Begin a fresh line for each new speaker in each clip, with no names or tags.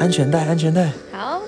安全带，安全带，
好，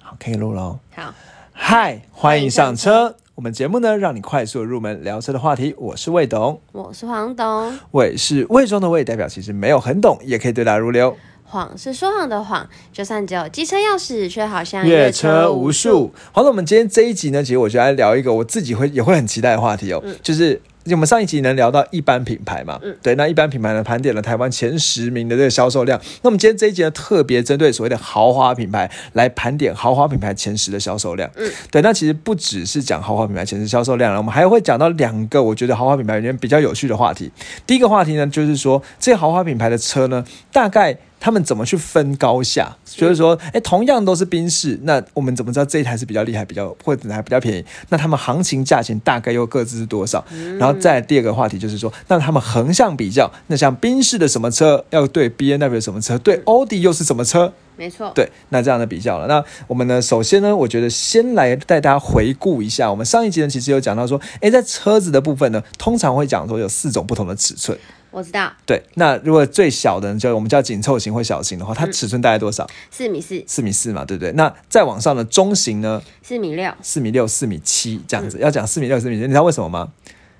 好，可以录喽。
好，
嗨，欢迎上车。我们节目呢，让你快速入门聊车的话题。我是魏董，
我是黄董。
魏是魏中的魏，代表其实没有很懂，也可以对答如流。
谎是说谎的谎，就算只有机车钥匙，却好像
越车无数。好了，我们今天这一集呢，其实我就来聊一个我自己会也会很期待的话题哦，就是。我们上一集能聊到一般品牌嘛？嗯，对，那一般品牌呢盘点了台湾前十名的这个销售量。那我们今天这一集呢，特别针对所谓的豪华品牌来盘点豪华品牌前十的销售量。嗯，对，那其实不只是讲豪华品牌前十销售量了，我们还会讲到两个我觉得豪华品牌里面比较有趣的话题。第一个话题呢，就是说这些豪华品牌的车呢，大概。他们怎么去分高下？就是说，哎，同样都是宾士，那我们怎么知道这一台是比较厉害、比较或者还比较便宜？那他们行情价钱大概又各自是多少？然后再第二个话题就是说，那他们横向比较，那像宾士的什么车要对 B N W 什么车，对奥迪又是什么车？
没错，
对，那这样的比较了。那我们呢，首先呢，我觉得先来带大家回顾一下，我们上一集呢其实有讲到说，哎，在车子的部分呢，通常会讲说有四种不同的尺寸。
我知道，
对，那如果最小的就我们叫紧凑型或小型的话，它尺寸大概多少？
四米四，
四米四嘛，对不对？那再往上的中型呢？
四米六，
四米六，四米七这样子。要讲四米六、四米七，你知道为什么吗？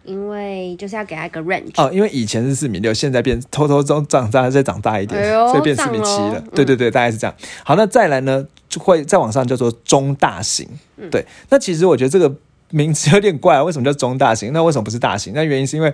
因为就是要给他一个 range
哦，因为以前是四米六，现在变偷偷中长大，再长大一点，所以变四米七了。对对对，大概是这样。好，那再来呢，就会再往上叫做中大型。对，那其实我觉得这个名字有点怪，为什么叫中大型？那为什么不是大型？那原因是因为。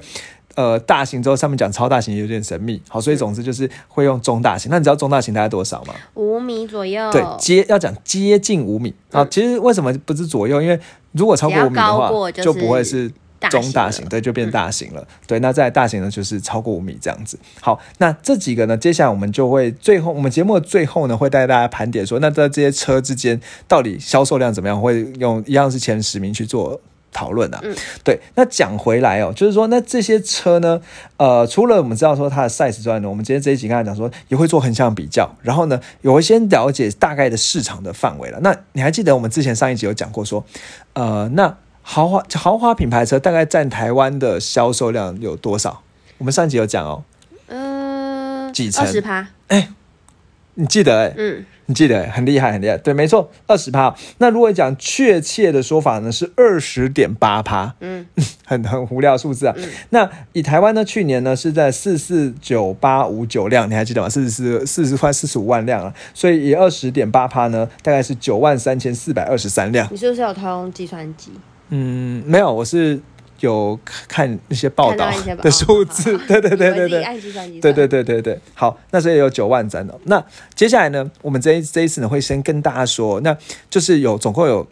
呃，大型之后上面讲超大型有点神秘，好，所以总之就是会用中大型。那你知道中大型大概多少吗？
五米左右。
对，接要讲接近五米啊。其实为什么不是左右？因为如果超过五米的话，就不会是中大型，对，就变大型了。对，那在大型呢，就是超过五米这样子。好，那这几个呢，接下来我们就会最后，我们节目的最后呢，会带大家盘点说，那在这些车之间到底销售量怎么样？会用一样是前十名去做。讨论啊，嗯，对，那讲回来哦，就是说，那这些车呢，呃，除了我们知道说它的 size 之外呢，我们今天这一集刚才讲说也会做横向比较，然后呢，也会先了解大概的市场的范围了。那你还记得我们之前上一集有讲过说，呃，那豪华豪华品牌车大概占台湾的销售量有多少？我们上一集有讲哦，
嗯，
几成？
二十趴？
哎，你记得哎？嗯。你记得很厉害，很厉害，对，没错，二十趴。那如果讲确切的说法呢，是二十点八趴，嗯，很很无聊数字啊。那以台湾呢，去年呢是在四四九八五九辆，你还记得吗？四十四四十块四十五万辆啊，所以以二十点八趴呢，大概是九万三千四百二十三辆。
你是不是有通计算机？
嗯，没有，我是。有看那些报道的数字，对对对对对，对对对对对，好，那所以有九万张的。那接下来呢，我们这一这一次呢，会先跟大家说，那就是有总共有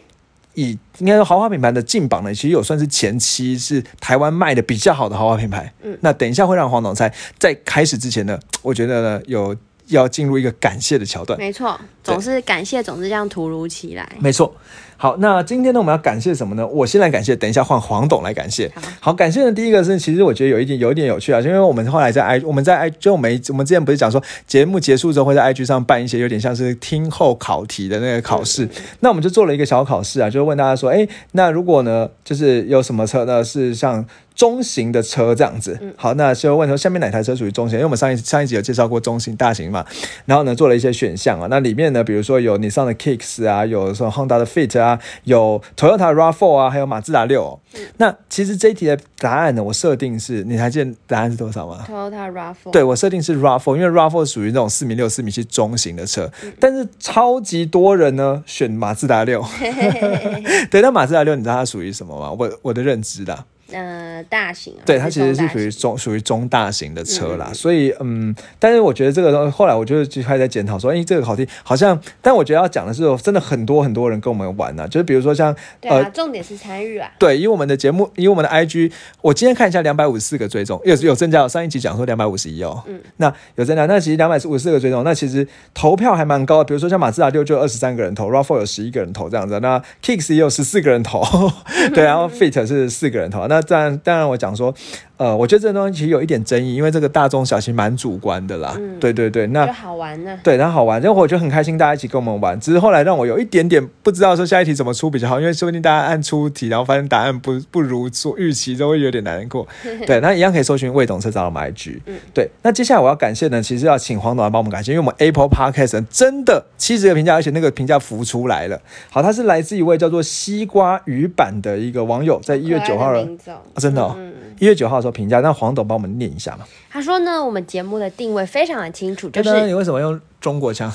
以应该说豪华品牌的进榜呢，其实有算是前期是台湾卖的比较好的豪华品牌。嗯，那等一下会让黄总猜，在开始之前呢，我觉得呢有要进入一个感谢的桥段。
没错，总是感谢，总是这样突如其来。
没错。好，那今天呢，我们要感谢什么呢？我先来感谢，等一下换黄董来感谢。好，感谢的第一个是，其实我觉得有一点有一点有趣啊，因为我们后来在 i 我们在 i 就我们我们之前不是讲说节目结束之后会在 i g 上办一些有点像是听后考题的那个考试，那我们就做了一个小考试啊，就是问大家说，哎，那如果呢，就是有什么车呢是像。中型的车这样子，好，那就问说下面哪台车属于中型？因为我们上一上一集有介绍过中型、大型嘛，然后呢做了一些选项啊，那里面呢，比如说有你上的 Kicks 啊，有说 Honda 的 Fit 啊，有 Toyota RAV4 啊，还有马自达六。那其实这一题的答案呢，我设定是，你还记得答案是多少吗
？Toyota RAV4。
对我设定是 RAV4，因为 RAV4 属于那种四米六、四米七中型的车，但是超级多人呢选马自达六。对，那马自达六你知道它属于什么吗？我我的认知的。
呃，大型，
对，它其实是属于中属于中大型的车啦，所以嗯，但是我觉得这个后来我就就开始在检讨说，哎，这个考题好像，但我觉得要讲的是，真的很多很多人跟我们玩呢，就是比如说像
呃，重点是参与啊，
对，以我们的节目，以我们的 IG，我今天看一下两百五十四个追踪，有有增加，上一集讲说两百五十一哦，嗯，那有增加，那其实两百五十四个追踪，那其实投票还蛮高的，比如说像马自达六就二十三个人投，RAV4 有十一个人投这样子，那 Kicks 也有十四个人投，对，然后 Fit 是四个人投，那那当然当然我讲说，呃，我觉得这个东西其实有一点争议，因为这个大中小其实蛮主观的啦。
嗯
对对对，那
就好玩呢。
对，然后好玩，然后我就很开心，大家一起跟我们玩。只是后来让我有一点点不知道说下一题怎么出比较好，因为说不定大家按出题，然后发现答案不不如所预期，都会有点难过。对，那一样可以搜寻魏董车找到我们 IG。
嗯
对，那接下来我要感谢呢，其实要请黄董来帮我们感谢，因为我们 Apple Podcast 呢真的七十个评价，而且那个评价浮出来了。好，它是来自一位叫做西瓜鱼版的一个网友，在一月九号的、真的哦
嗯，
一、月九号的时候评价，让黄董帮我们念一下嘛。
他说呢，我们节目的定位非常的清楚，就是
你为什么用中国腔？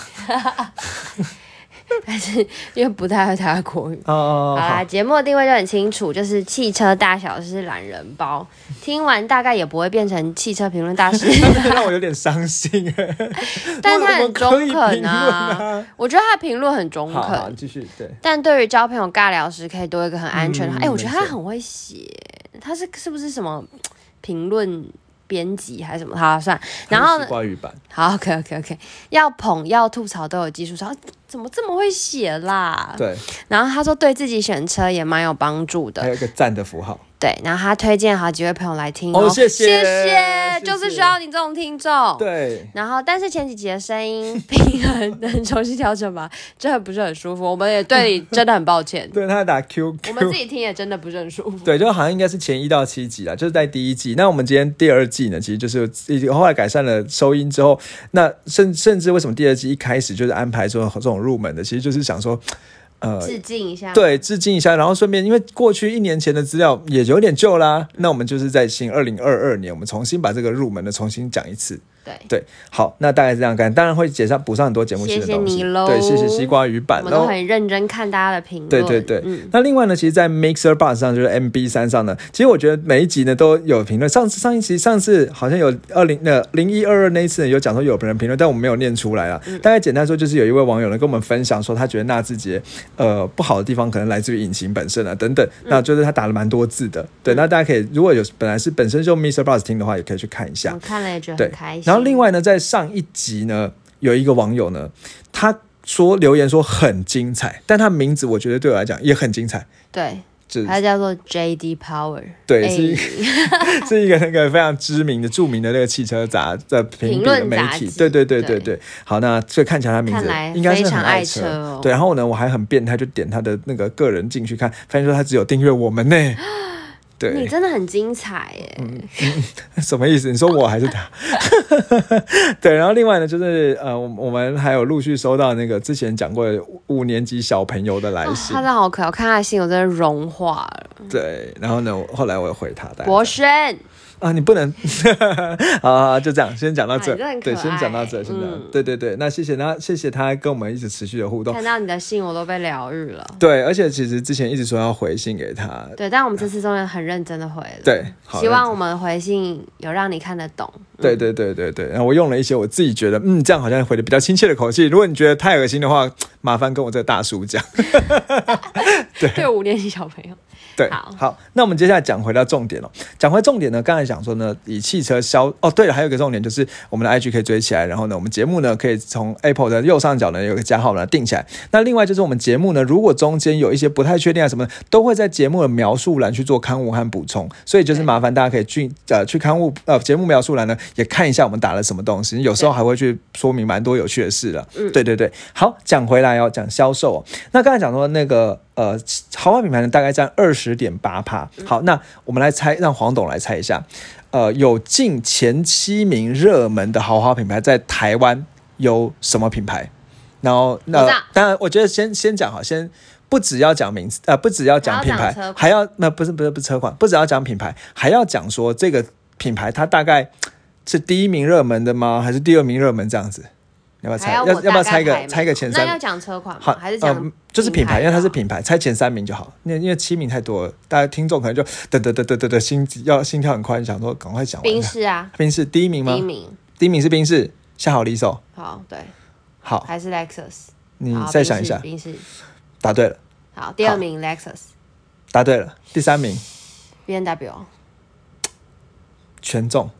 但是因为不太会台国语。
哦哦，
好啦，节目的定位就很清楚，就是汽车大小是懒人包。听完大概也不会变成汽车评论大师，
让我有点伤心哎。
但他很中肯
论
啊。
啊。
我觉得他的评论很中肯，
继续对。
但对于交朋友尬聊时可以多一个很安全的哎、我觉得他很会写，他是是不是什么评论编辑还是什么？好，算。然后呢
语版，
好，OK OK OK，要捧要吐槽都有技术，说怎么这么会写啦？
对，
然后他说对自己选车也蛮有帮助的
还，有一个赞的符号。
对。然后他推荐好几位朋友来听
哦谢谢
谢
谢谢
就是需要你这种听众。。
对，
然后，但是前几集的声音 平衡能重新调整吗？真的不是很舒服，我们也对你真的很抱歉。
对他打 QQ，
我们自己听也真的不是很舒服。
对，就好像应该是前一到七集啦，就是在第一季。那我们今天第二季呢，其实就是已经后来改善了收音之后，那甚甚至为什么第二季一开始就是安排说这种入门的，其实就是想说，呃。
致敬一下。，
对，致敬一下，然后顺便，因为过去一年前的资料也有点旧啦，那我们就是在新二零二二年，我们重新把这个入门的重新讲一次。
对
对，好，那大概是这样干，当然会解上补上很多节目新的
谢谢
东西。
你喽
对，谢谢西瓜鱼版，
我们都很认真看大家的评论。
对对对，
嗯，
那另外呢，其实，在 Mixer Bus 上，就是 MB 三上呢，其实我觉得每一集呢都有评论。上次上一集上次好像有二零那零一二二那一次呢有讲说有人评论，但我们没有念出来啊。
嗯
大概简单说，就是有一位网友呢跟我们分享说，他觉得纳智捷呃不好的地方可能来自于引擎本身啊等等。
嗯
那就是他打了蛮多字的，对。那大家可以如果有本来是本身就 Mixer Bus 听的话，也可以去看一下
我。看了也觉得
对
很开心。
然后另外呢，在上一集呢，有一个网友呢，他说留言说很精彩，但他名字我觉得对我来讲也很精彩，
对，
就是
它叫做 J.D. Power。
对，
哎
是一个 是一个那个非常知名的、著名的那个汽车杂的评
论
媒体，对对对对
对
对。好，那所以看起来他名字应该是
非常爱
很车，对。然后呢，我还很变态，就点他的那个个人进去看，发现说他只有订阅我们呢。
你，真的很精彩耶！
什么意思？你说我还是他？对，然后另外呢，就是呃，我我们还有陆续收到那个之前讲过的五年级小朋友的来
哦
信
他，真的好可爱，我看他的信我真的融化了。
对，然后呢，后来我又回他，
博轩，
啊，你不能，好好好，就这样，先讲到这，对，先讲到这，
爱
先讲，
嗯
对对对，那谢谢那，谢谢他跟我们一直持续的互动，
看到你的信我都被疗愈了。
对，而且其实之前一直说要回信给他，
对，但我们这次终于很认真的回了。
对，好
希望我们回信有让你看得懂。
对对对对对，然后我用了一些我自己觉得，嗯，这样好像回的比较亲切的口气。如果你觉得太恶心的话，麻烦跟我这个大叔讲。
对五年级小朋友，
对，
好
那我们接下来讲回到重点了。讲回重点呢，刚才讲说呢，以汽车销哦，对了，还有一个重点就是我们的 IG 可以追起来，然后呢，我们节目呢可以从 Apple 的右上角呢有个加号呢定起来。那另外就是我们节目呢，如果中间有一些不太确定啊什么的，都会在节目的描述栏去做刊物和补充，所以就是麻烦大家可以去呃去刊物呃节目描述栏呢也看一下我们打了什么东西，有时候还会去说明蛮多有趣的事了。
嗯
对对对，好，讲回来哦，讲销售、哦。那刚才讲说那个呃豪华品牌呢，大概占二十点八帕。好，那我们来猜，让黄董来猜一下，呃，有近前七名热门的豪华品牌在台湾有什么品牌？然后那
道
当然，我觉得先先讲好，先不只要讲名字，呃，不只要讲品牌
还要
那不是不是不是车款，不只要讲品牌，还要讲说这个品牌它大概是第一名热门的吗？还是第二名热门这样子？要不要猜？要
要
不要猜一个猜一个前三
那要讲车款
好
吗？还是讲
呃就是品牌，因为它是品牌，猜前三名就好。因为因为七名太多了，大家听众可能就得得得得得得心要心跳很快，想说赶快讲完。
宾士啊，
冰室第一名吗？
第一名。
第一名是冰室，下好离手。
好，对，
好，
还是 Lexus。
你再想一下，
冰室。
答对了，
好，第二名 Lexus。
答对了。第三名
B N W。
全中。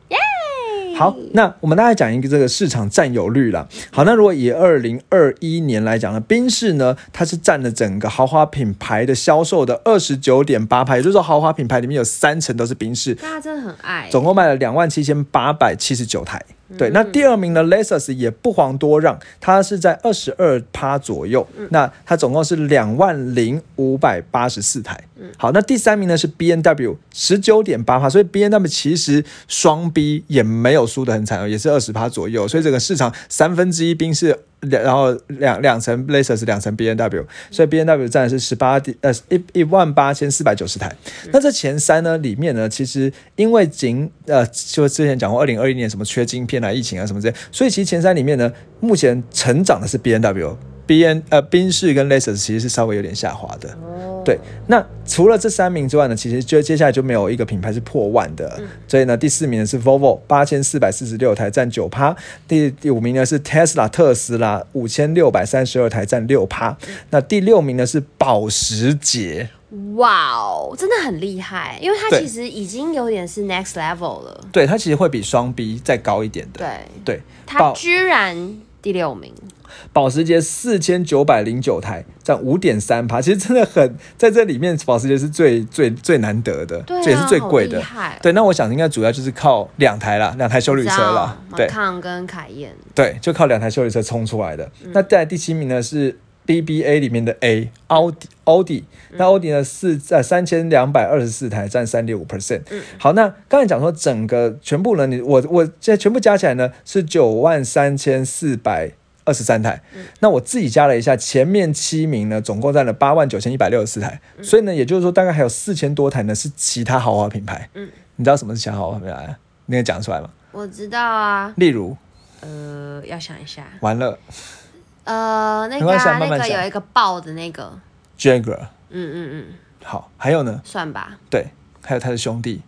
好，那我们大概讲一个这个市场占有率啦。好，那如果以二零二一年来讲呢，宾士呢，它是占了整个豪华品牌的销售的二十九点八趴，也就是说豪华品牌里面有三成都是宾士，
大家真的很爱。
总共卖了两万七千八百七十九台。对，那第二名呢，Lexus 也不遑多让，它是在二十二趴左右。那它总共是两万零五百八十四台。好，那第三名呢是 B N W，十九点八趴，所以 B N W 其实双 B 也没有输得很惨哦，也是二十趴左右。所以整个市场三分之一兵是。两然后两两层 Lexus 两层 B N W，所以 B N W 占的是十八点呃一一万八千四百九十台。那这前三呢里面呢，其实因为仅呃就之前讲过二零二一年什么缺晶片啊、疫情啊什么之类，所以其实前三里面呢，目前成长的是 B N W。B N 呃，宾士跟 Lexus 其实是稍微有点下滑的。哦，对。那除了这三名之外呢，其实就接下来就没有一个品牌是破万的。所以呢，第四名呢是 Volvo，八千四百四十六台，占九趴。第第五名呢是 Tesla，特斯拉，五千六百三十二台，占六趴。那第六名呢是保时捷。
哇哦，真的很厉害，因为它其实已经有点是 next level 了。
对，它其实会比双 B 再高一点的。
对
对，
它居然第六名。
保时捷四千九百零九台，占五点三趴，其实真的很在这里面，保时捷是最最最难得的，这也是最贵的。对，那我想应该主要就是靠两台啦，两台修理车啦，对，
康跟凯宴，
对，就靠两台修理车冲出来的。那在第七名呢是 BBA 里面的 A 奥迪，奥迪，那奥迪呢是在三千两百二十四台，占三点五 percent。好，那刚才讲说整个全部呢，你我我现在全部加起来呢是九万三千四百。二十三台，那我自己加了一下，前面七名呢，总共占了八万九千一百六十四台，所以呢，也就是说大概还有四千多台呢是其他豪华品牌。嗯，你知道什么是其他豪华品牌？你能讲出来吗？
我知道啊，
例如，
呃，要想一下，
完了，
呃，那个那个有一个爆的那个
，Jaguar，
嗯嗯嗯，
好，还有呢？
算吧，
对，还有他的兄弟，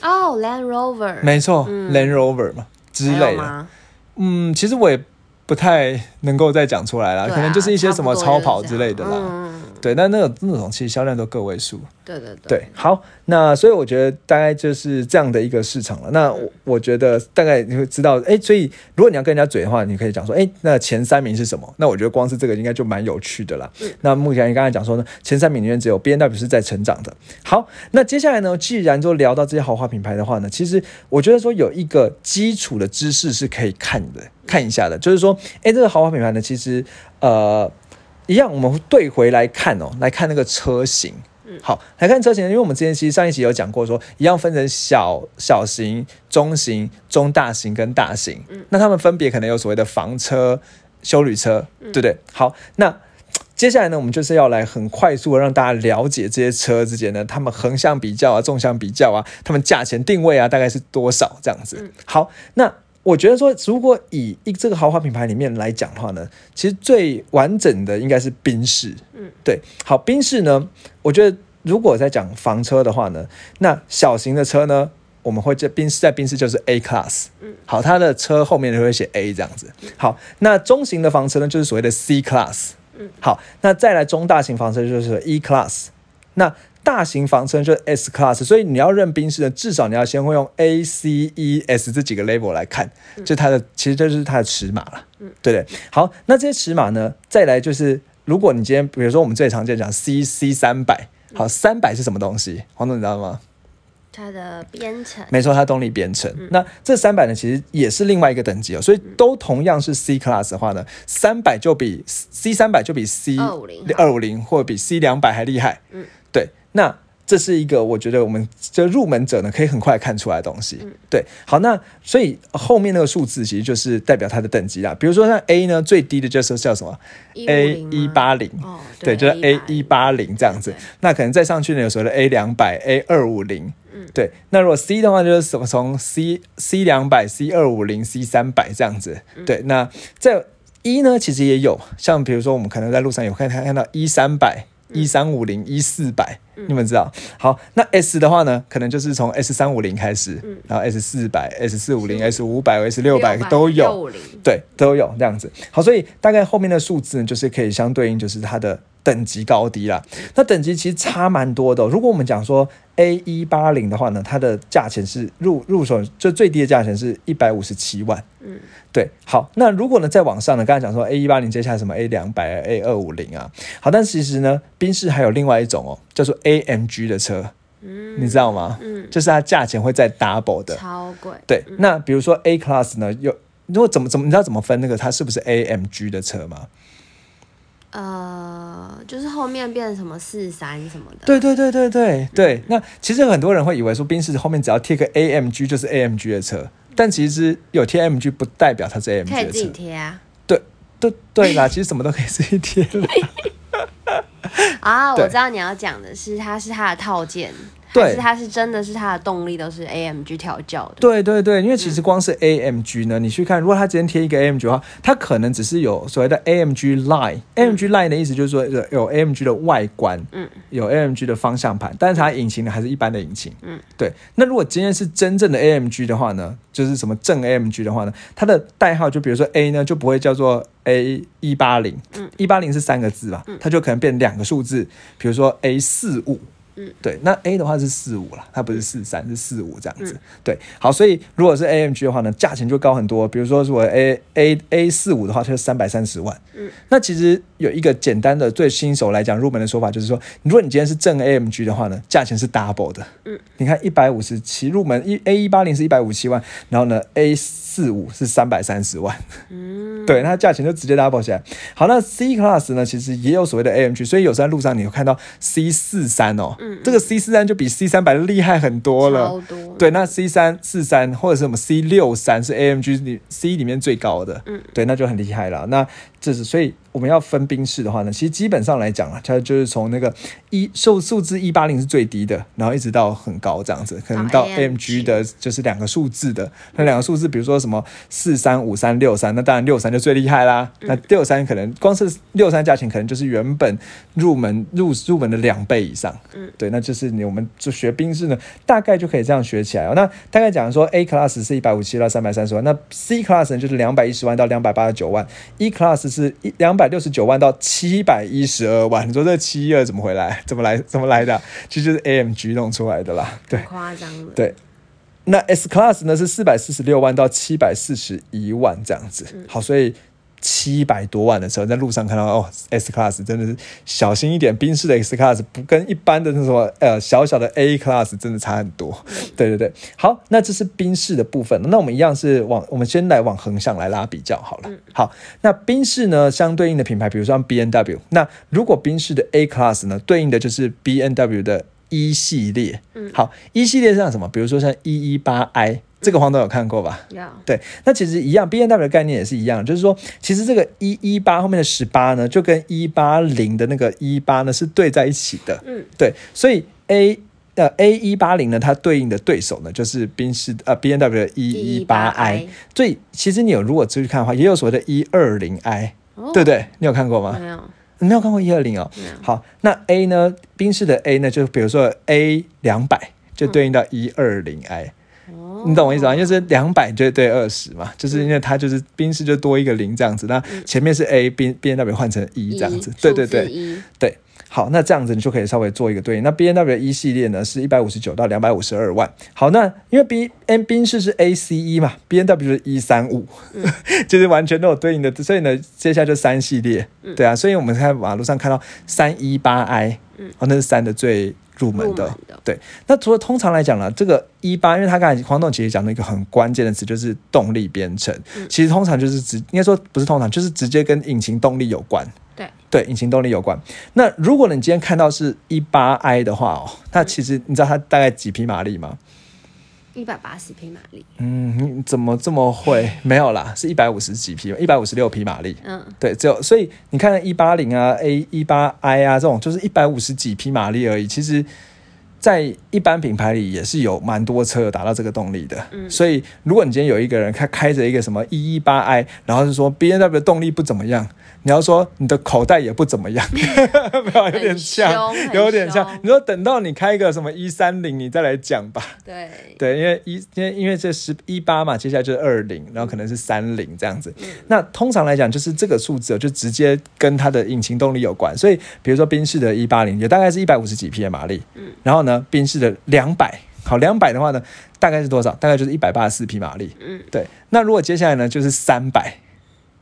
哦，Land Rover，
没错，Land Rover 嘛之类的。嗯，其实我也不太能够再讲出来了，可能就是一些什么超跑之类的啦。对，但那个那种其实销量都个位数。
对对
对。好，那所以我觉得大概就是这样的一个市场了。那我我觉得大概你会知道，哎，所以如果你要跟人家嘴的话，你可以讲说，哎，那前三名是什么？那我觉得光是这个应该就蛮有趣的啦。那目前你刚才讲说呢，前三名里面只有 B N W 是在成长的。好，那接下来呢，既然就聊到这些豪华品牌的话呢，其实我觉得说有一个基础的知识是可以看的，看一下的，就是说，哎，这个豪华品牌呢，其实呃。一样，我们对回来看哦，来看那个车型。嗯，好，来看车型，因为我们之前其实上一集有讲过，说一样分成小小型、中型、中大型跟大型。嗯，那他们分别可能有所谓的房车、修旅车，对不对？好，那接下来呢，我们就是要来很快速的让大家了解这些车之间呢，他们横向比较啊，纵向比较啊，他们价钱定位啊，大概是多少这样子。好，那。我觉得说，如果以一这个豪华品牌里面来讲的话呢，其实最完整的应该是宾士。嗯，对。好，宾士呢，我觉得如果在讲房车的话呢，那小型的车呢，我们会在宾士在宾士就是 A class。嗯，好，它的车后面就会写 A 这样子。好，那中型的房车呢，就是所谓的 C class。嗯，好，那再来中大型房车就是 E class。那大型房车就是 S Class，所以你要认宾士的，至少你要先会用 A、C、E、S 这几个 level 来看，就它的其实这就是它的尺码了，嗯，对不对？好，那这些尺码呢，再来就是，如果你今天比如说我们最常见讲 C C 三百，好，三百是什么东西？黄总你知道吗？
它的编程，
没错，它动力编程。那这三百呢，其实也是另外一个等级哦，所以都同样是 C Class 的话呢，三百就比 C 三百就比 C
二五零
二五零或者比 C 两百还厉害，嗯，对。那这是一个我觉得我们这入门者呢可以很快看出来的东西，对，好，那所以后面那个数字其实就是代表它的等级啦。比如说像 A 呢，最低的就是叫什么
A
一八零，对，就是 A 一八零这样子。那可能再上去呢，有所谓的 A 两百、A 二五零，嗯，对。那如果 C 的话，就是什么从 C C 两百、C 二五零、C 三百这样子，对。那在一呢，其实也有，像比如说我们可能在路上有看看到一三百。一三五零一四百，你们知道？好，那 S 的话呢，可能就是从 S 三五零开始，然后 S 四百、S 四五零、S 五百、S 六百都有，对，都有这样子。好，所以大概后面的数字呢，就是可以相对应，就是它的等级高低啦。那等级其实差蛮多的。如果我们讲说 A 一八零的话呢，它的价钱是入入手就最低的价钱是一百五十七万。嗯，对。好，那如果呢再往上呢，刚才讲说 A 一八零接下来什么 A 两百、A 二五零啊，好，但其实呢，宾士还有另外一种哦，叫做 AMG 的车。嗯，你知道吗？嗯，就是它价钱会再 double 的，
超贵。
对，那比如说 A class 呢，有如果怎么怎么你知道怎么分那个它是不是 AMG 的车吗？
呃，就是后面变成什么四三什么的。
对对对对对对。那其实很多人会以为说宾士后面只要贴个 AMG 就是 AMG 的车，但其实有贴 AMG 不代表它是 AMG 的车。可
以自己贴啊。
对对对啦，其实什么都可以自己贴了。
啊，我知道你要讲的是，它是它的套件。对，是它是真的是它的动力都是 AMG 调教的。
对对对，因为其实光是 AMG 呢，你去看，如果它今天贴一个 AMG 的话，它可能只是有所谓的 AMG Line。AMG Line 的意思就是说有 AMG 的外观，嗯，有 AMG 的方向盘，但是它引擎呢还是一般的引擎，嗯，对。那如果今天是真正的 AMG 的话呢，就是什么正 AMG 的话呢，它的代号就比如说 A 呢就不会叫做 A 一八零，嗯，一八零是三个字吧，它就可能变两个数字，比如说 A 四五。对，那 A 的话是四五了，它不是四三，是四五这样子。对，好，所以如果是 AMG 的话呢，价钱就高很多。比如说，如果 A A A 四五的话，它是三百三十万。嗯，那其实有一个简单的对新手来讲入门的说法，就是说，如果你今天是正 AMG 的话呢，价钱是 double 的。嗯，你看一百五十七入门一 A 一八零是一百五十七万，然后呢 A 四五是三百三十万。嗯，对，它价钱就直接 double 起来。好，那 C Class 呢，其实也有所谓的 AMG，所以有时候在路上你会看到 C 四三哦。这个 C 四三就比 C 三百厉害很多了，对，那 C 三四三或者是什么 C 六三是 AMG 里 C 里面最高的，嗯，对，那就很厉害了。那这是所以。我们要分兵士的话呢，其实基本上来讲啊，它就是从那个一数数字一八零是最低的，然后一直到很高这样子，可能到 AMG 的就是两个数字的那两个数字，比如说什么四三五三六三，那当然六三就最厉害啦。那六三可能光是六三价钱可能就是原本入门入入门的两倍以上。嗯，对，那就是你我们就学兵士呢，大概就可以这样学起来哦。那大概讲说 A class 是一百五七到三百三十万，那 C class 就是两百一十万到两百八十九万，E class 是一两。百六十九万到七百一十二万，你说这七一二怎么回来？怎么来？怎么来的？其实就是 AMG 弄出来的啦。对，
夸张了。
对，那 S Class 呢是四百四十六万到七百四十一万这样子。好，所以。七百多万的车在路上看到哦，S Class 真的是小心一点，宾士的 S Class 不跟一般的那什么呃小小的 A Class 真的差很多。对对对，好，那这是宾士的部分，那我们一样是往我们先来往横向来拉比较好了。好，那宾士呢相对应的品牌，比如说 B N W，那如果宾士的 A Class 呢对应的就是 B N W 的 E 系列。嗯，好，E 系列像什么？比如说像一一八 I。这个黄总有看过吧？
有。
对，那其实一样，B N W 的概念也是一样，就是说，其实这个一一八后面的十八呢，就跟一八零的那个一八呢是对在一起的。嗯，对，所以 A 呃 A 一八零呢，它对应的对手呢就是宾士呃 B N W 的一一八 I。所以其实你有如果仔细看的话，也有所谓的一二零 I，对不对？你有看过吗？
没有，
没有看过一二零哦。好，那 A 呢？宾士的 A 呢，就比如说 A 两百，就对应到一二零 I。你懂我意思吗？就是两百就对二十嘛，就是因为它就是宾士就多一个零这样子，那前面是 A B B N W 换成一这样子，对对对，对，好，那这样子你就可以稍微做一个对应。那 B N W 一系列呢是一百五十九到两百五十二万。好，那因为 B N 宾士是 A C E 嘛，B N W 是一三五，就是完全都有对应的，所以呢，接下来就三系列，对啊，所以我们在马路上看到三一八 I，哦，那是三的最。入门的，对。那除了通常来讲呢，这个一八，因为他刚才黄总其实讲了一个很关键的词，就是动力编程。其实通常就是直，应该说不是通常，就是直接跟引擎动力有关。
对，
对，引擎动力有关。那如果你今天看到是一八 i 的话哦，那其实你知道它大概几匹马力吗？
一百八十匹马力，
嗯，你怎么这么会？没有啦，是一百五十几匹，一百五十六匹马力。嗯，对，只有所以你看一八零啊，A 一八 I 啊，这种就是一百五十几匹马力而已。其实，在一般品牌里也是有蛮多车达到这个动力的。嗯，所以如果你今天有一个人他开着一个什么一一八 I，然后是说 B N W 的动力不怎么样，你要说你的口袋也不怎么样，没有有点像，有点像。你说等到你开个什么一三零，你再来讲吧。
对
对，因为一因为因为这十一八嘛，接下来就是二零，然后可能是三零这样子。那通常来讲，就是这个数字就直接跟它的引擎动力有关。所以比如说宾士的一八零，也大概是一百五十几匹的马力。嗯，然后呢，宾士的两百，好两百的话呢，大概是多少？大概就是一百八十四匹马力。嗯，对。那如果接下来呢，就是三百。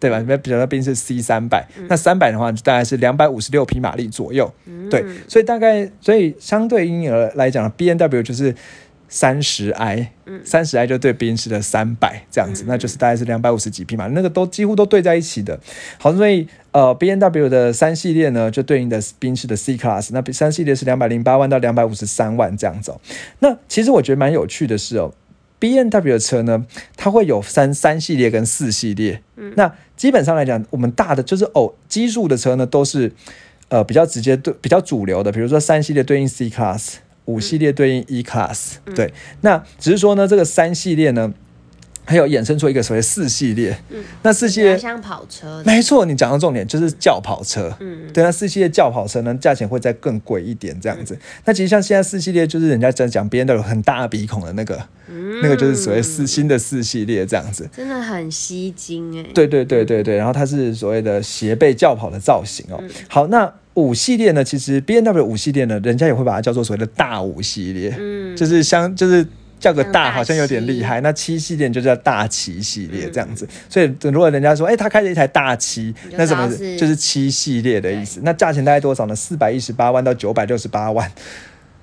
对吧？比如说宾士 C 三百，那三百的话大概是两百五十六匹马力左右。对，所以大概所以相对应而来讲，B N W 就是三十 I，三十 I 就对宾士的三百这样子，那就是大概是两百五十几匹马，那个都几乎都对在一起的。好，所以呃 B N W 的三系列呢，就对应的宾士的 C Class，那三系列是两百零八万到两百五十三万这样子。那其实我觉得蛮有趣的是哦。B N W 的车呢，它会有三三系列跟四系列。嗯，那基本上来讲，我们大的就是偶奇数的车呢，都是呃比较直接对比较主流的，比如说三系列对应 C Class，五系列对应 E Class。对，那只是说呢，这个三系列呢。还有衍生出一个所谓四系列，嗯，那四系列
像跑车，
没错，你讲到重点就是轿跑车，嗯，对，那四系列轿跑车呢，价钱会再更贵一点，这样子。那其实像现在四系列，就是人家在讲别人都有很大鼻孔的那个，那个就是所谓四新的四系列这样子，
真的很吸睛哎。
对对对对对，然后它是所谓的斜背轿跑的造型哦。好，那五系列呢，其实 B N W 五系列呢，人家也会把它叫做所谓的大五系列，嗯，就是相就是。叫个大好像有点厉害，那七系列就叫大七系列这样子，所以如果人家说，哎，他开了一台大七，那什么就是七系列的意思，那价钱大概多少呢？四百一十八万到九百六十八万。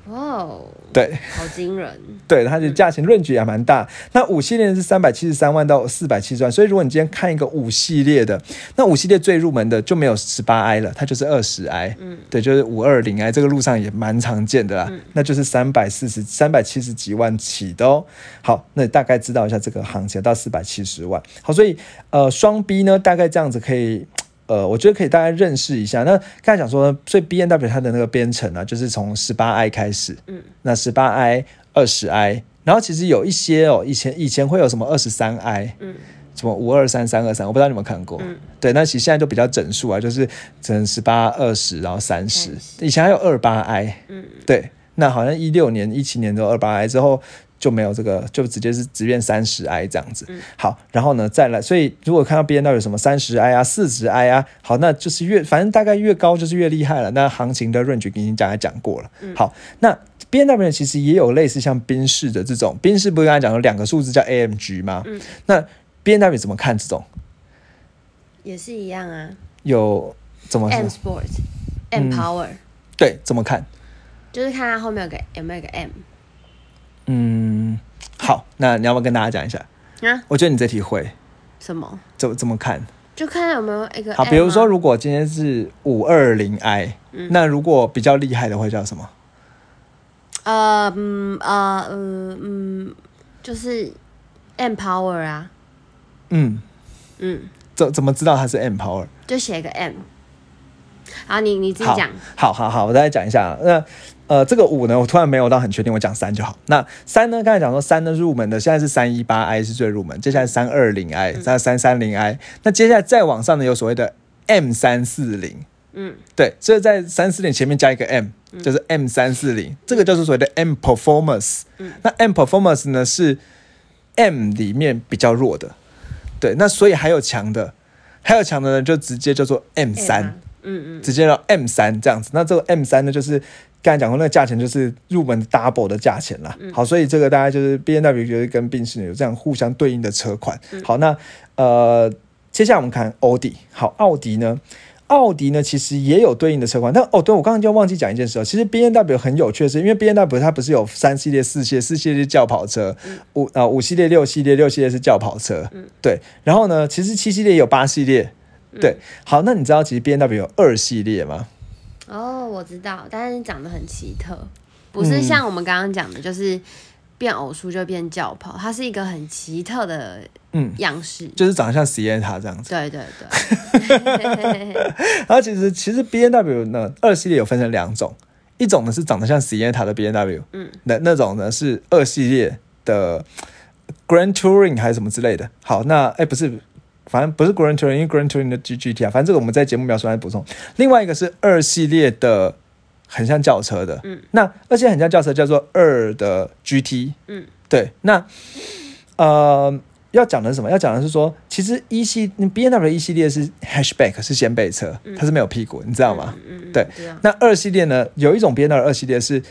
哇哦，对，
好惊人。
对，它的价钱论据也蛮大。那五系列是三百七十三万到四百七十万，所以如果你今天看一个五系列的，那五系列最入门的就没有十八 i 了，它就是二十 i。嗯，对，就是五二零 i，这个路上也蛮常见的啦。那就是三百四十三百七十几万起的哦。好，那大概知道一下这个行情到四百七十万。好，所以呃，双 B 呢，大概这样子可以。呃，我觉得可以大概认识一下。那刚才讲说，所以 B N W 它的那个编程呢，就是从十八 i 开始，嗯，那十八 i、二十 i，然后其实有一些哦，以前以前会有什么二十三 i，嗯，什么五二三、三二三，我不知道你们看过，嗯，对，那其实现在都比较整数啊，就是整十八、二十，然后三十，以前还有二八 i，嗯，对，那好像一六年、一七年都二八 i 之后。就没有这个，就直接是直变三十 i 这样子。好，然后呢再来，所以如果看到 B N W 有什么三十 i 啊、四十 i 啊，好，那就是越反正大概越高就是越厉害了。那行情的 range 已经刚才讲过了。好，那 B N W 其实也有类似像宾士的这种，宾士不是刚才讲了两个数字叫 A M G 吗？嗯，那 B N W 怎么看这种？
也是一样啊。
有怎么
？M Sport，M Power。
对，怎么看？
就是看它后面有个有没有个 M。
嗯，好，那你要不要跟大家讲一下？啊，我觉得你这题会
什么？
怎怎么看？
就看有没有一个
好，比如说，如果今天是五二零 i，那如果比较厉害的会叫什么？
呃，嗯，呃，嗯，嗯，就是 M Power 啊。
嗯嗯，怎怎么知道它是 M Power？
就写一个 M。好，你你自己讲。
好好好，我再讲一下。那呃，这个五呢，我突然没有到很确定，我讲三就好。那三呢，刚才讲说三呢入门的，现在是三一八 i 是最入门，接下来三二零 i，再三三零 i，那接下来再往上呢，有所谓的 M 三四零，嗯，对，所以在三四零前面加一个 M，就是 M 三四零，这个就是所谓的 M Performance。嗯，那 M Performance 呢是 M 里面比较弱的，对，那所以还有强的，还有强的呢就直接叫做 M 三。嗯嗯，直接到 M 三这样子，那这个 M 三呢，就是刚才讲过那个价钱，就是入门 double 的价钱啦。好，所以这个大概就是 B N W 就是跟宾士有这样互相对应的车款。好，那呃，接下来我们看奥迪。好，奥迪呢，奥迪呢其实也有对应的车款，但哦，对我刚刚就忘记讲一件事，其实 B N W 很有趣的是，因为 B N W 它不是有三系列、四系列，四系列是轿跑车，五啊五系列、六系列、六系列是轿跑车。嗯，对。然后呢，其实七系列有八系列。对，好，那你知道其实 B N W 有二系列吗？
哦，我知道，但是长得很奇特，不是像我们刚刚讲的，就是变偶数就变轿跑，它是一个很奇特的嗯样式，
就是长得像 C N 塔这样子。
对对对。
然后 其实其实 B N W 呢二系列有分成两种，一种呢是长得像 C N 塔的 B N W，嗯，那那种呢是二系列的 Grand Touring 还是什么之类的。好，那哎不是。反正不是为 Grand Touring 的 G G T 啊，反正这个我们在节目描述来补充。另外一个是二系列的，很像轿车的，嗯，那而且很像轿车，叫做二的 G T，嗯，对，那呃。要讲的是什么？要讲的是说，其实一系 B N W 一系列是 hatchback 是掀背车，它是没有屁股，你知道吗？对。那二系列呢？有一种 B N W 二系列是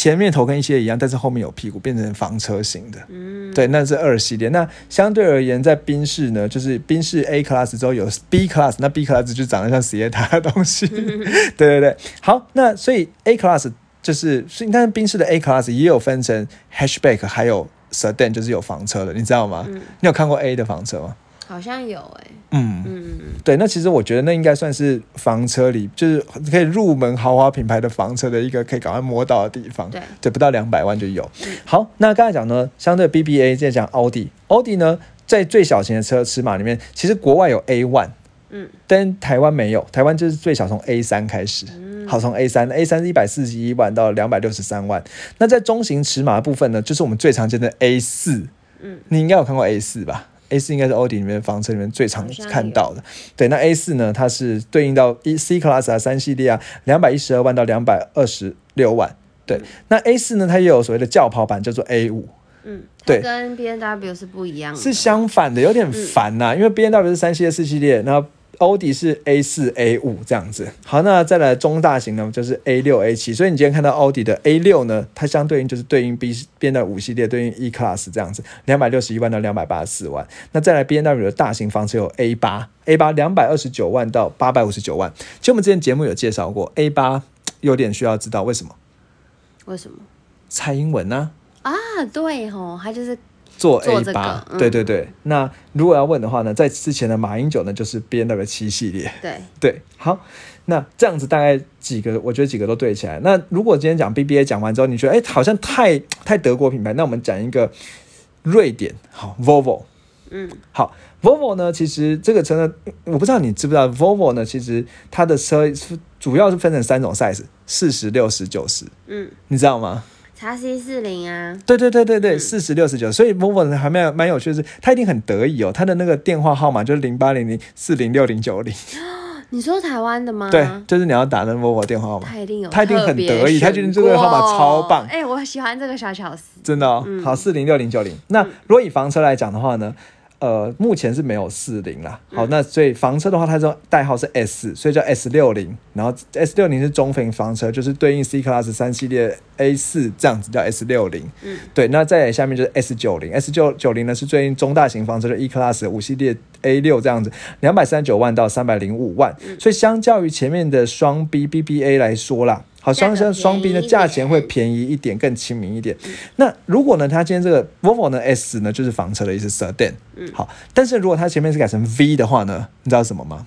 前面头跟一些一样，但是后面有屁股，变成房车型的。嗯。对，那是二系列。那相对而言，在宾士呢，就是宾士 A class 之后有 B class，那 B class 就长得像 Sienna 的东西。对对对。好，那所以 A class 就是，所以但是宾士的 A class 也有分成 hatchback，还有。Sedan 就是有房车的，你知道吗？你有看过 A 的房车吗？
好像有哎。
嗯嗯嗯，对，那其实我觉得那应该算是房车里，就是可以入门豪华品牌的房车的一个可以赶快摸到的地方。
对，
对，不到两百万就有。好，那刚才讲呢，相对 BBA 在讲奥迪，奥迪呢在最小型的车尺码里面，其实国外有 A one，嗯，但台湾没有，台湾就是最小从 A 三开始。好，从 A 三，A 三是一百四十一万到两百六十三万。那在中型尺码部分呢，就是我们最常见的 A 四。嗯，你应该有看过 A 四吧？A 四应该是奥迪里面房车里面最常看到的。对，那 A 四呢，它是对应到一 C Class 啊，三系列啊，两百一十二万到两百二十六万。对，那 A 四呢，它也有所谓的轿跑版，叫做 A 五。
嗯，对，跟 B N W 是不一样的，
是相反的，有点烦呐。因为 B N W 是三系列、四系列，然后。欧迪是 A 四 A 五这样子，好，那再来中大型呢，就是 A 六 A 七，所以你今天看到奥迪的 A 六呢，它相对应就是对应 B 边的五系列，对应 E Class 这样子，两百六十一万到两百八十四万。那再来 B N W 的大型房车有 A 八，A 八两百二十九万到八百五十九万。其实我们之前节目有介绍过，A 八有点需要知道为什么？
为什么？
蔡英文呢？
啊，对吼，他就是。
做 A 八，对对对。那如果要问的话呢，在之前的马英九呢，就是 B N W 七系列。
对
对，好，那这样子大概几个，我觉得几个都对起来。那如果今天讲 B B A 讲完之后，你觉得哎，好像太太德国品牌，那我们讲一个瑞典，好，Volvo。嗯，好，Volvo 呢，其实这个车呢，我不知道你知不知道，Volvo 呢，其实它的车是主要是分成三种 size，四十六十九十。嗯，你知道吗？
叉 C 四零啊，
对对对对对，四十六十九，所以 Volvo 还蛮蛮有趣的是，他一定很得意哦，他的那个电话号码就是零八零零四零六零九零。
你说台湾的吗？
对，就是你要打那 Volvo 电话号码，
他一定有，
他一定很得意，他觉得这个号码超棒。
哎，我喜欢这个小巧思，
真的哦。好，四零六零九零。那如果以房车来讲的话呢？呃，目前是没有四零啦。好，那所以房车的话，它这代号是 S，所以叫 S 六零。然后 S 六零是中型房车，就是对应 C Class 三系列 A 四这样子叫 S 六零。嗯，对。那再下面就是 S 九零，S 九九零呢是对应中大型房车的 E Class 五系列 A 六这样子，两百三十九万到三百零五万。所以相较于前面的双 B BBA 来说啦。好，双双双 B 的价钱会便宜一点，更亲民一点。那如果呢，它今天这个 Volvo 呢 S 呢，就是房车的意思，Sedan。嗯，好，但是如果它前面是改成 V 的话呢，你知道什么吗？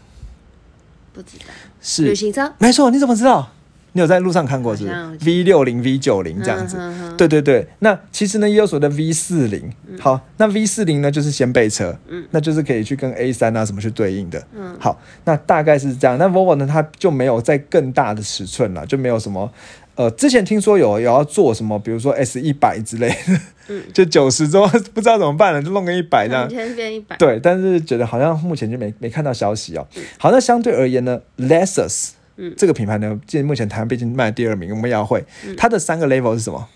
不知道，
是
旅行车。
没错，你怎么知道？你有在路上看过是 V 六零 V 九零这样子，对对对。那其实呢也有所谓的 V 四零，好，那 V 四零呢就是掀背车，嗯，那就是可以去跟 A 三啊什么去对应的，嗯，好，那大概是这样。那 Volvo 呢它就没有在更大的尺寸了，就没有什么，呃，之前听说有有要做什么，比如说 S 一百之类的，嗯，就九十之后 不知道怎么办了，就弄个一百这样，
变一百，
对，但是觉得好像目前就没没看到消息哦。好，那相对而言呢，Lexus。嗯，这个品牌呢，现目前台湾毕竟卖第二名，我们也要会。它的三个 level 是什么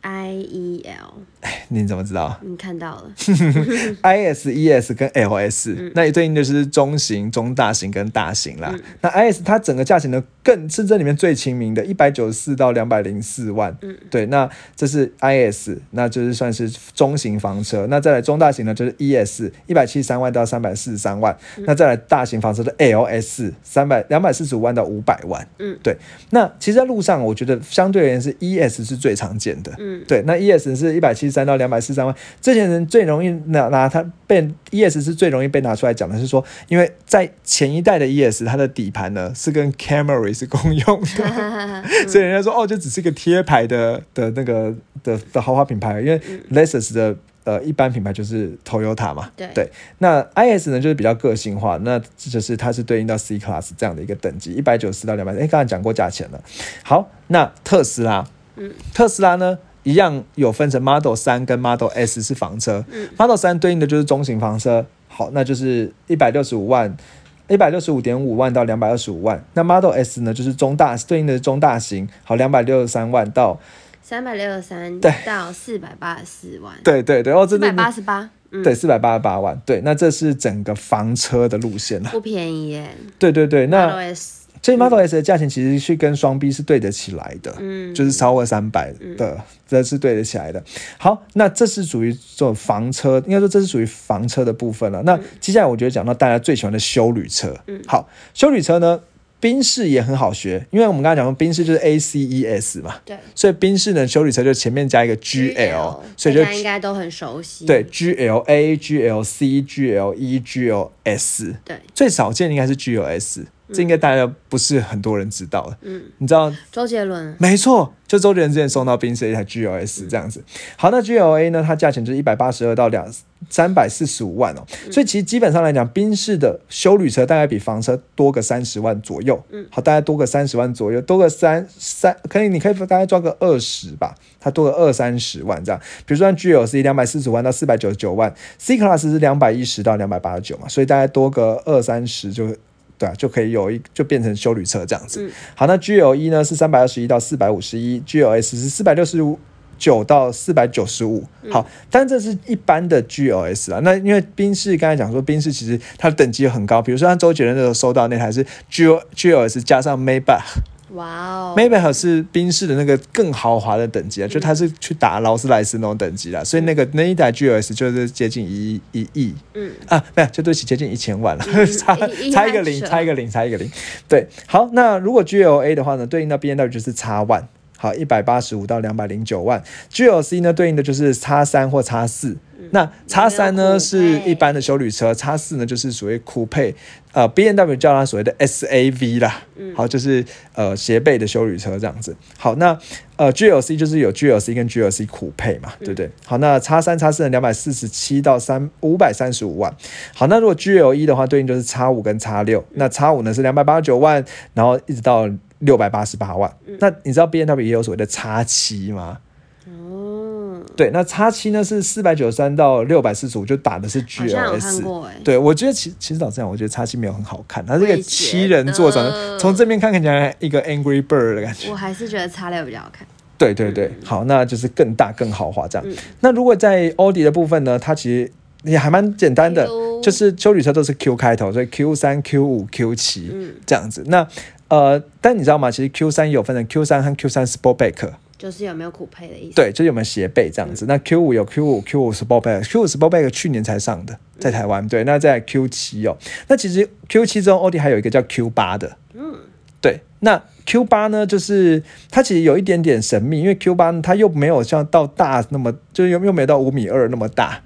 ？I E L，
哎，你怎么知道？
你看到了。
I S E S 跟 L S，那对应就是中型、中大型跟大型啦。那 I S 它整个价钱呢，更是这里面最亲民的，一百九十四到两百零四万。嗯，对，那这是 I S，那就是算是中型房车。那再来中大型呢，就是 E S，一百七十三万到三百四十三万。那再来大型房车的 L S，三百两百四十五万到五百万。嗯，对。那其实，在路上，我觉得相对而言是 E S 是最常见的。嗯。对，那 ES 是一百七十三到两百四十三万，这些人最容易拿拿它被 ES 是最容易被拿出来讲的是说，因为在前一代的 ES 它的底盘呢是跟 Camry 是共用的，所以人家说哦，就只是一个贴牌的的那个的的豪华品牌，因为 Lexus 的呃一般品牌就是 Toyota 嘛，对，那 IS 呢就是比较个性化，那就是它是对应到 C Class 这样的一个等级，一百九十到两百，哎，刚才讲过价钱了，好，那特斯拉，嗯，特斯拉呢？一样有分成 Model 三跟 Model S 是房车，Model 三对应的就是中型房车好，那就是一百六十五万，一百六十五点五万到两百二十五万。那 Model S 呢，就是中大对应的是中大型，好，两百六十三万到
三百六十三
对
到四百八十四万，
对对对，哦，这
四百
对
八十八，嗯，
对四百八十八万，对，那这是整个房车的路线了。
不便宜耶。
对对对
，Model
那
S，
这 Model S 的价钱其实是跟双 B 是对得起来的，
嗯，
就是超过三百的，这是对得起来的。好，那这是属于这种房车，应该说这是属于房车的部分了。那接下来我觉得讲到大家最喜欢的修旅车，
嗯。
好，修旅车呢，宾士也很好学，因为我们刚才讲过，宾士就是 A C E S 嘛，
对。
所以宾士呢修旅车就前面加一个 G L，所以就
大家应该都很熟悉。
对 G L A、G L C、G L E、G L S，
对，
最少见应该是 G L S，这应该大家不是很多人知道的。
嗯，
你知道
周杰伦，
没错，就周杰伦之前送到宾士一台 GLS 这样子。好，那 GLA 呢，它价钱就是一百八十二到两三百四十五万哦，所以其实基本上来讲，宾士的修旅车大概比房车多个三十万左右。嗯，好，大概多个三十万左右，多个三三，可以你可以大概抓个二十吧，它多个二三十万这样。比如说 GLC 两百四十万到四百九十九万，C Class 是两百一十到两百八十九嘛，所以大概多个二三十就。对啊，就可以有一就变成修旅车这样子。
嗯
好，那 G L E 呢是三百二十一到四百五十一，G L S 是四百六十五九到四百九十五。好，但这是一般的 G L S 啊。那因为宾士刚才讲说，宾士其实它的等级很高，比如说像周杰伦那时候收到那台是 G L G L S 加上 Maybach，Maybach
哇哦 maybe 好，
是宾士的那个更豪华的等级啊，就它是去打劳斯莱斯那种等级啦，所以那个那一台 G L S 就是接近一一亿。
嗯，
啊，没有，就对不起，接近一千万了，
嗯
差差一个零，差一个零，差一个零。对，好，那如果 GLA 的话呢，对应到 B N W 就是 X One，好，一百八十五到两百零九万。GLC 呢，对应的就是叉三或叉四。那叉三呢是一般的修旅车叉四呢就是属于酷配，呃，B N W 叫它所谓的 S A V 啦，
嗯
好，就是呃斜背的修旅车这样子。好，那呃 GLC 就是有 GLC 跟 GLC 酷配嘛，对不对？好，那叉三叉四呢两百四十七到三五百三十五万。好，那如果 GL 一的话，对应就是叉五跟叉六，那叉五呢是两百八十九万，然后一直到六百八十八万。那你知道 B N W 也有所谓的叉七吗？
哦，
对，那叉七呢是四百九十三到六百四十五，就打的是 GLS 对，我觉得其其实老实讲，我觉得叉七没有很好看，它是一个七人座，长得
得
从正面看看起来一个 Angry Bird 的感觉。
我还是觉得叉六比较好看。
对对对，好，那就是更大更豪华这样。
嗯
那如果在奥迪的部分呢，它其实也还蛮简单的，就是修旅车都是 Q 开头，所以 Q 三、Q 五、Q 七
嗯，
这样子。那呃，但你知道吗？其实 Q 三有分成 Q 三和 Q 三 Sportback，
就是有没有酷配的意思？
对，就是有没有斜背这样子。那 Q 五有 Q 五、Q 五 Sportback，Q 五 Sportback 去年才上的，在台湾。对，那在 Q 七哦，那其实 Q 七之后，奥迪还有一个叫 Q 八的，
嗯，
对，那 Q 八呢，就是它其实有一点点神秘，因为 Q 八它又没有像到大那么，就是又又没有到五米二那么大，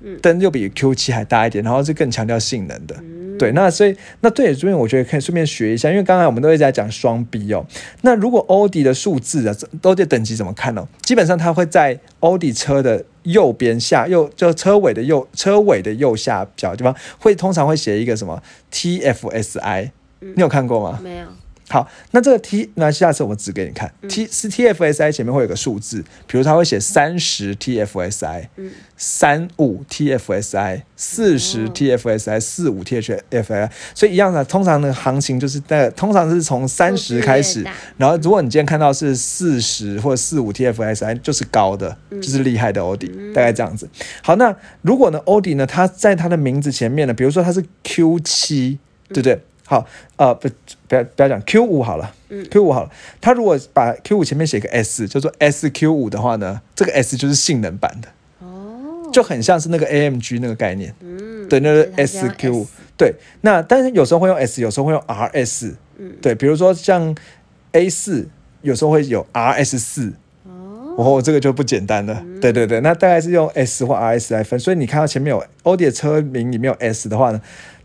嗯。
但又比 Q 七还大一点，然后是更强调性能的。
嗯。
对，那所以那对这边我觉得可以顺便学一下，因为刚才我们都一直在讲双 B 哦。那如果欧迪的数字啊，欧迪等级怎么看呢、基本上它会在欧迪车的右边下右，就车尾的右车尾的右下角地方，会通常会写一个什么？TFSI，
嗯。
你有看过吗？
没有，
好，那这个 T，那下次我指给你看、t
嗯
是 TFSI 前面会有个数字，比如它会写三十 TFSI，
嗯
三五 TFSI，四十
哦
TFSI，四五 TFSI，所以一样的，通常的行情就是在通常是从三十开始然后如果你今天看到是四十或者四五 TFSI，就是高的，
嗯
就是厉害的欧迪，大概这样子。好，那如果呢，欧迪呢，它在它的名字前面呢，比如说它是 Q 七，对不对？好，呃，不，不要不要讲 Q 五好了、
嗯
q 五好了。它如果把 Q 五前面写个 S，叫做 SQ 五的话呢，这个 S 就是性能版的，
哦，
就很像是那个 AMG 那个概念。
嗯，
对，那个
所以它是用
SQ
五。
对，那但是有时候会用 S，有时候会用 RS。
嗯，
对，比如说像 A 四，有时候会有 RS 四。
哦，
哦，这个就不简单了。对对对，那大概是用 S 或 RS 来分，所以你看到前面有欧迪的车名里面有 S 的话呢，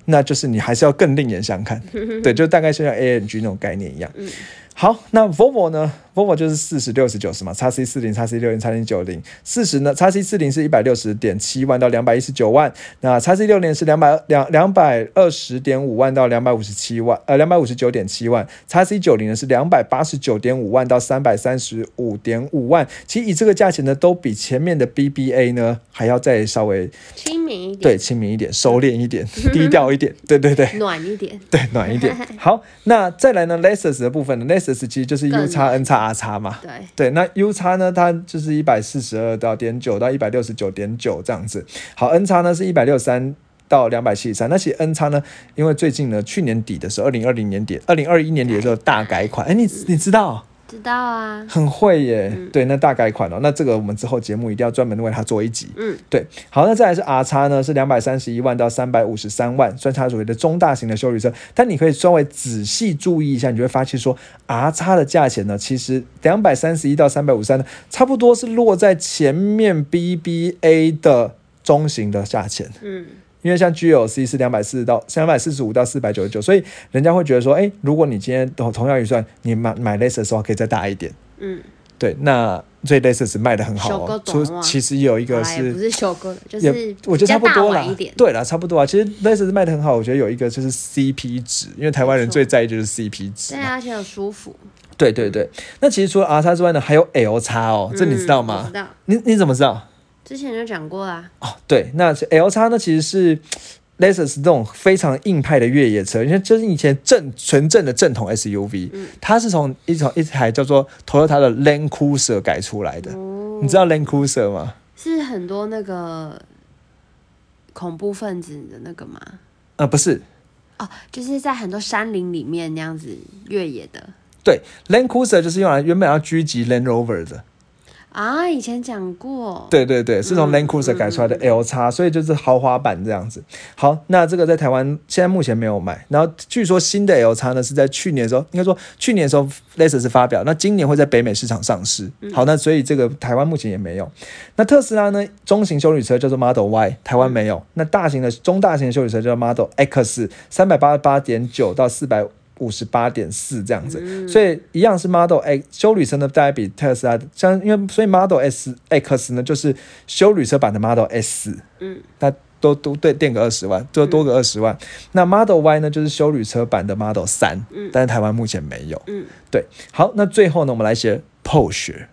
那就是你还是要更另眼相看。对，就大概是像 A N G 那种概念一样。
嗯
好，那 Volvo 呢 Volvo 就是四十六十九十嘛，叉 C 四零、叉 C 六零、叉 C 九零。四十呢，叉 C 四零是一百六十点七万到两百一十九万，那叉 C 六零是两百两两百二十点五万到两百五十七万，呃，两百五十九点七万。叉 C 九零呢是两百八十九点五万到三百三十五点五万。其实以这个价钱呢，都比前面的 BBA 呢还要再稍微
亲民一点，
对亲民一点、收敛一点、低调一点。对对对。
暖一点，
对，暖一点。好，那再来呢？Lexus 的部分呢？Lexus 其实就是 U 叉 N 叉 R 叉嘛。
对
对，那 U 差呢，它就是一百四十二到点九到一百六十九点九这样子。好，N 差呢是一百六十三到两百七十三。那其实 N 叉呢，因为最近呢，去年底的时候，二零二零年底、二零二一年底的时候大改款。哎，你你知道？
知道啊，
很会耶。对，那大概款哦，那这个我们之后节目一定要专门为它做一集。
嗯，
对。好，那再来是 R 叉呢，是两百三十一万到三百五十三万，算它所谓的中大型的修理车。但你可以稍微仔细注意一下，你就会发现说，R 叉的价钱呢，其实两百三十一到三百五十三呢，差不多是落在前面 BBA 的中型的价钱。
嗯。
因为像 GLC 是两百四十到两百四十五到四百九十九，所以人家会觉得说，哎，如果你今天同同样预算，你买买 Lexus 的话，可以再大一点。
嗯，
对，那所以 Lexus 卖的很好哦。出其实有一个是
不是修哥的，就是
我觉得差不多
啦。
对了，差不多啊。其实 Lexus 卖的很好，我觉得有一个就是 CP 值，因为台湾人最在意就是 CP 值。
对啊，而且很舒服。
对对对，那其实除了 R 叉之外呢，还有 L 叉哦，这你知道吗？
知道。
你你怎么知道？
之前就讲过啦。
哦，对，那 L 叉呢，其实是 Lexus 这种非常硬派的越野车，因为这是以前正纯正的正统 SUV，它是从一从一台叫做 Toyota 的 Land Cruiser 改出来的。你知道 Land Cruiser 吗？
是很多那个恐怖分子的那个吗？
呃，不是。
哦，就是在很多山林里面那样子越野的。
对，Land Cruiser 就是用来原本要狙击 Land Rover 的。
啊，以前讲过，
对对对，是从 Land Cruiser 改出来的 L 叉，所以就是豪华版这样子。好，那这个在台湾现在目前没有卖，然后据说新的 L 叉呢是在去年的时候，应该说去年的时候 Lexus 发表，那今年会在北美市场上市。好，那所以这个台湾目前也没有。那特斯拉呢，中型修理车叫做 Model Y，台湾没有。那大型的中大型的修理车叫 Model X，三百八十八点九到四百。五十八点四这样子，所以一样是 Model X 修旅车呢，大概比特斯拉像，因为所以 Model S X 呢就是修旅车版的 Model S，
嗯，
那都都对垫个二十万，多多个二十万。那 Model Y 呢就是修旅车版的 Model 三，嗯，但是台湾目前没有，
嗯，
对。好，那最后呢，我们来写 Porsche。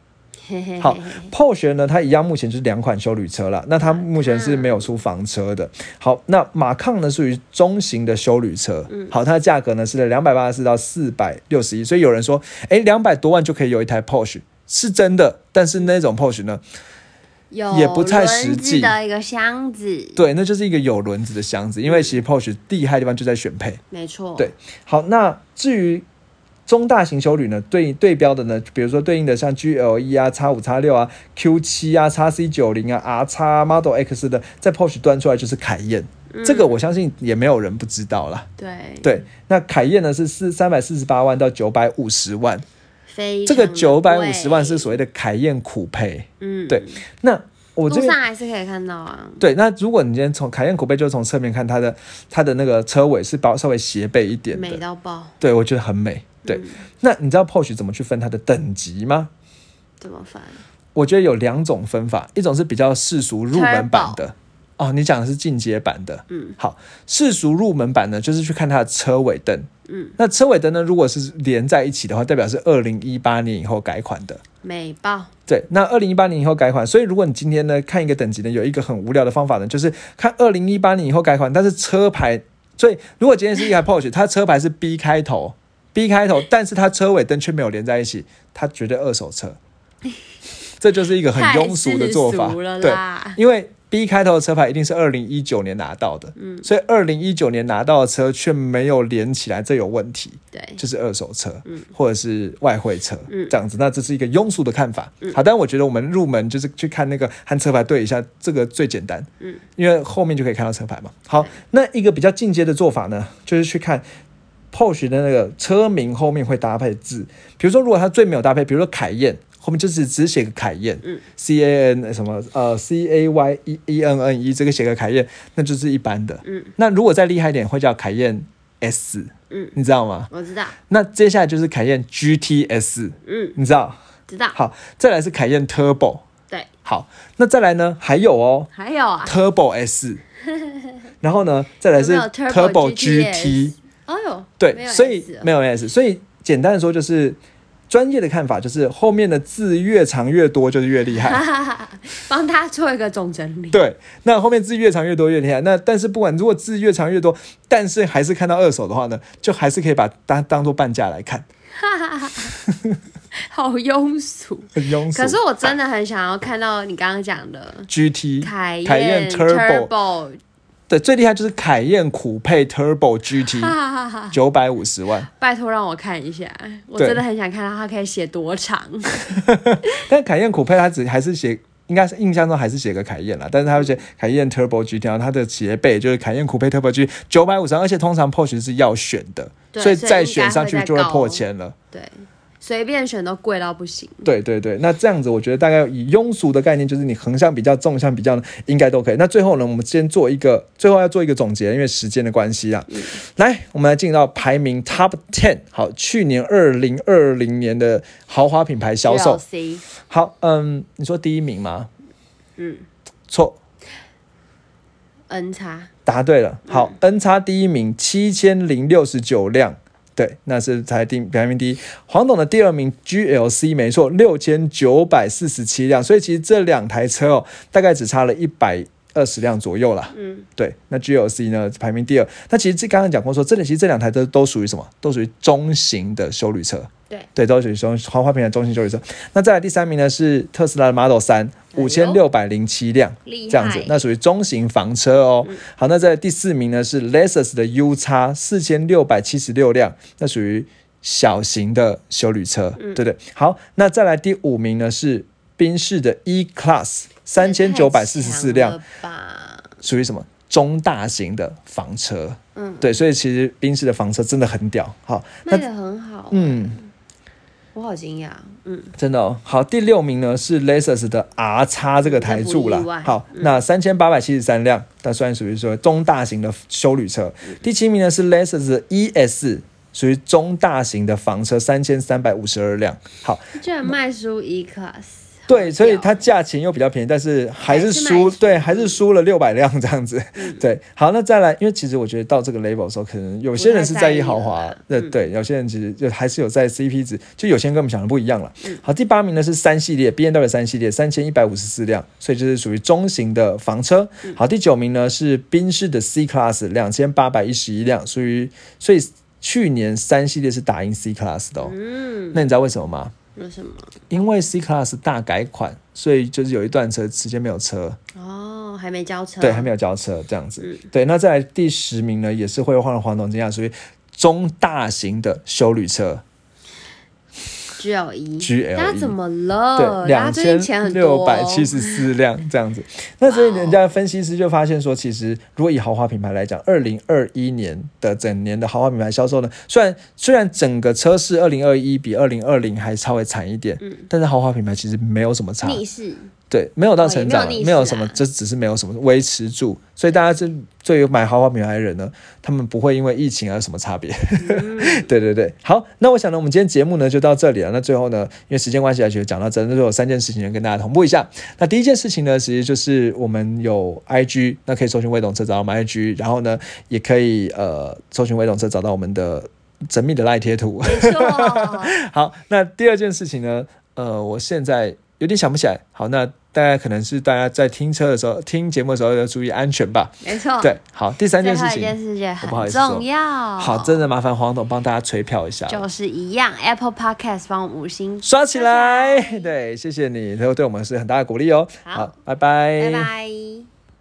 好，Porsche 呢，它一样目前就是两款修旅车了。那它目前是没有出房车的。好，那马抗呢属于中型的修旅车。好，它的价格呢是在两百八十四到四百六十一。所以有人说，哎，两百多万就可以有一台 Porsche，是真的。但是那种 Porsche 呢，也不太实际
的一个箱子。
对，那就是一个有轮子的箱子。因为其实 Porsche 厉害的地方就在选配。
没错。
对，好，那至于。中大型修旅呢，对对标的呢，比如说对应的像 G L E 啊、X 五、X 六啊、Q 七啊、X C 九零啊、R X Model X 的，在 Porsche 端出来就是凯宴，这个我相信也没有人不知道啦。
对。
对，那凯宴呢是四三百四十八万到九百五十万，
这
个九百五十万是所谓的凯宴苦配。
嗯，
对，那我
路上还是可以看到啊。
对，那如果你今天从凯宴酷贝，就从侧面看它的它的那个车尾是包稍微斜背一点，
美到爆。
对，我觉得很美。对，那你知道 Porsche 怎么去分它的等级吗？
怎么分？
我觉得有两种分法，一种是比较世俗入门版的哦，你讲的是进阶版的。
嗯，
好，世俗入门版呢，就是去看它的车尾灯。
嗯，
那车尾灯呢，如果是连在一起的话，代表是二零一八年以后改款的。
美爆。
对，那二零一八年以后改款，所以如果你今天呢看一个等级呢，有一个很无聊的方法呢，就是看二零一八年以后改款，但是车牌，所以如果今天是一台 Porsche，它车牌是 B 开头。B 开头，但是它车尾灯却没有连在一起，它绝对二手车，这就是一个很庸俗的做法。对，因为 B 开头的车牌一定是二零一九年拿到的，
嗯，
所以二零一九年拿到的车却没有连起来，这有问题。
对，
就是二手车，
嗯，
或者是外汇车，
嗯，
这样子，那这是一个庸俗的看法。好，但我觉得我们入门就是去看那个和车牌对一下，这个最简单，
嗯，
因为后面就可以看到车牌嘛。好，那一个比较进阶的做法呢，就是去看。Porsche 的那个车名后面会搭配字，比如说如果它最没有搭配，比如说凯宴后面就是只写个凯燕，
嗯
，C A N 什么呃 C A Y E E N N E 这个写个凯燕，那就是一般的，
嗯，
那如果再厉害一点，会叫凯燕 S，
嗯，
你知道吗？
我知道，
那接下来就是凯燕 GTS，
嗯，
你知道？
知道。
好，再来是凯燕 Turbo，
对，
好，那再来呢？还有哦
还有啊
，，Turbo S，然后呢，再来是
Turbo GT，GTS 哎呦，没
对，所以
S 哦。
没有 S，所以简单的说就是。专业的看法就是后面的字越长越多就是越厉害，
帮他做一个总整理。
对，那后面字越长越多越厉害。那但是不管如果字越长越多，但是还是看到二手的话呢，就还是可以把它当做半价来看，
好庸俗。
很庸俗。
可是我真的很想要看到你刚刚讲的
GT
凯
凯宴 Turbo，对最厉害就是凯宴酷配 Turbo GT！九百五十万，
拜托让我看一下，我真的很想看到它可以写多长。
但凯宴酷配它只还是写。应该是印象中还是写个凯宴啦，但是它会写凯宴 Turbo GT，然后它的斜背就是凯宴酷配 Turbo G 九百五十万，而且通常 Porsche 是要选的，所以再选上去就会破
高
千了。
对，随便选都贵到不行。
对对对，那这样子，我觉得大概以庸俗的概念，就是你横向比较、纵向比较呢，应该都可以。那最后呢，我们先做一个，最后要做一个总结，因为时间的关系啊。来，我们来进到排名 Top Ten。好，去年二零二零年的豪华品牌销售。好，嗯，你说第一名吗？
嗯
错
，N 叉
答对了。好、n 叉第一名七千零六十九辆。对，那是才第排名第一。黄董的第二名 GLC 没错，六千九百四十七辆，所以其实这两台车哦，大概只差了一百二十辆左右啦。
嗯，
对，那 GLC 呢排名第二。那其实这刚刚讲过说，这里其实这两台都都属于什么？都属于中型的修旅车。
对
对，都属于中豪华品牌中型修旅车。那再来第三名呢是特斯拉的 Model 三，五
哎
千六百零七辆。这样子，那属于中型房车哦。好，那在第四名呢是 Lexus 的 U 叉四千六百七十六辆，那属于小型的修旅车，对不对？好，那再来第五名呢是宾士的 E Class 三千九百四十四辆？属于什么？中大型的房车，
嗯，
对，所以其实宾士的房车真的很屌。好，那
卖的很好，
嗯，
我好惊讶，嗯，
真的哦。好，第六名呢是 Lexus 的 R 叉这个台柱啦
这不意外。
好，那三千八百七十三辆，它算属于说中大型的修旅车。第七名呢是 Lexus 的 ES，属于中大型的房车，三千三百五十二辆。好，
居然卖出 E Class，
对，所以它价钱又比较便宜，但是还是输，对，还是输了六百辆这样子。
嗯
对，好，那再来，因为其实我觉得到这个 level 的时候，可能有些人是在意豪华
不太在意了啦，
对有些人其实就还是有在 CP 值，就有些人跟我们想的不一样了。
嗯
好，第八名呢是三系列 B N W 三系列，三千一百五十四辆，所以就是属于中型的房车。
嗯
好，第九名呢是宾士的 C Class，两千八百一十一辆，属于所以去年三系列是打赢 C Class 的哦。
嗯，
那你知道为什么吗？
为什么？
因为 C Class 大改款，所以就是有一段车时间没有车，
哦，还没交车，
对，还没有交车这样子。
嗯
对，那在第十名呢，也是会换了黄铜金亚，属于中大型的修旅车
G L
E，GLE
大家怎么
对，
了？对
两千六百七十四辆这样子。那所以人家分析师就发现说，其实如果以豪华品牌来讲，二零二一年的整年的豪华品牌销售呢，虽然虽然整个车市二零二一比二零二零还稍微惨一点，
嗯
但是豪华品牌其实没有什么差。
逆势，
对，没有到成长，
没有啊
没有什么，这只是没有什么维持住，所以大家是对于买豪华品牌的人呢，他们不会因为疫情而有什么差别。对对对，好，那我想呢，我们今天节目呢就到这里了。那最后呢，因为时间关系，来觉得讲到这，那就有三件事情要跟大家同步一下。那第一件事情呢，其实就是我们有 IG，那可以搜寻微懂车找到我们 IG，然后呢，也可以呃搜寻微懂车找到我们的神秘的赖贴图。好，那第二件事情呢，呃，我现在有点想不起来。好，那大家可能是大家在听车的时候、听节目的时候要注意安全吧。
没错，
对，好，第三件事
情一件
情，
事情很
我不好意思
重要，
好，真的麻烦黄董帮大家吹票一下，
就是一样，Apple Podcast 帮我们五星
刷起来。对，谢谢你，都对我们是很大的鼓励哦。
好
拜拜，
拜拜。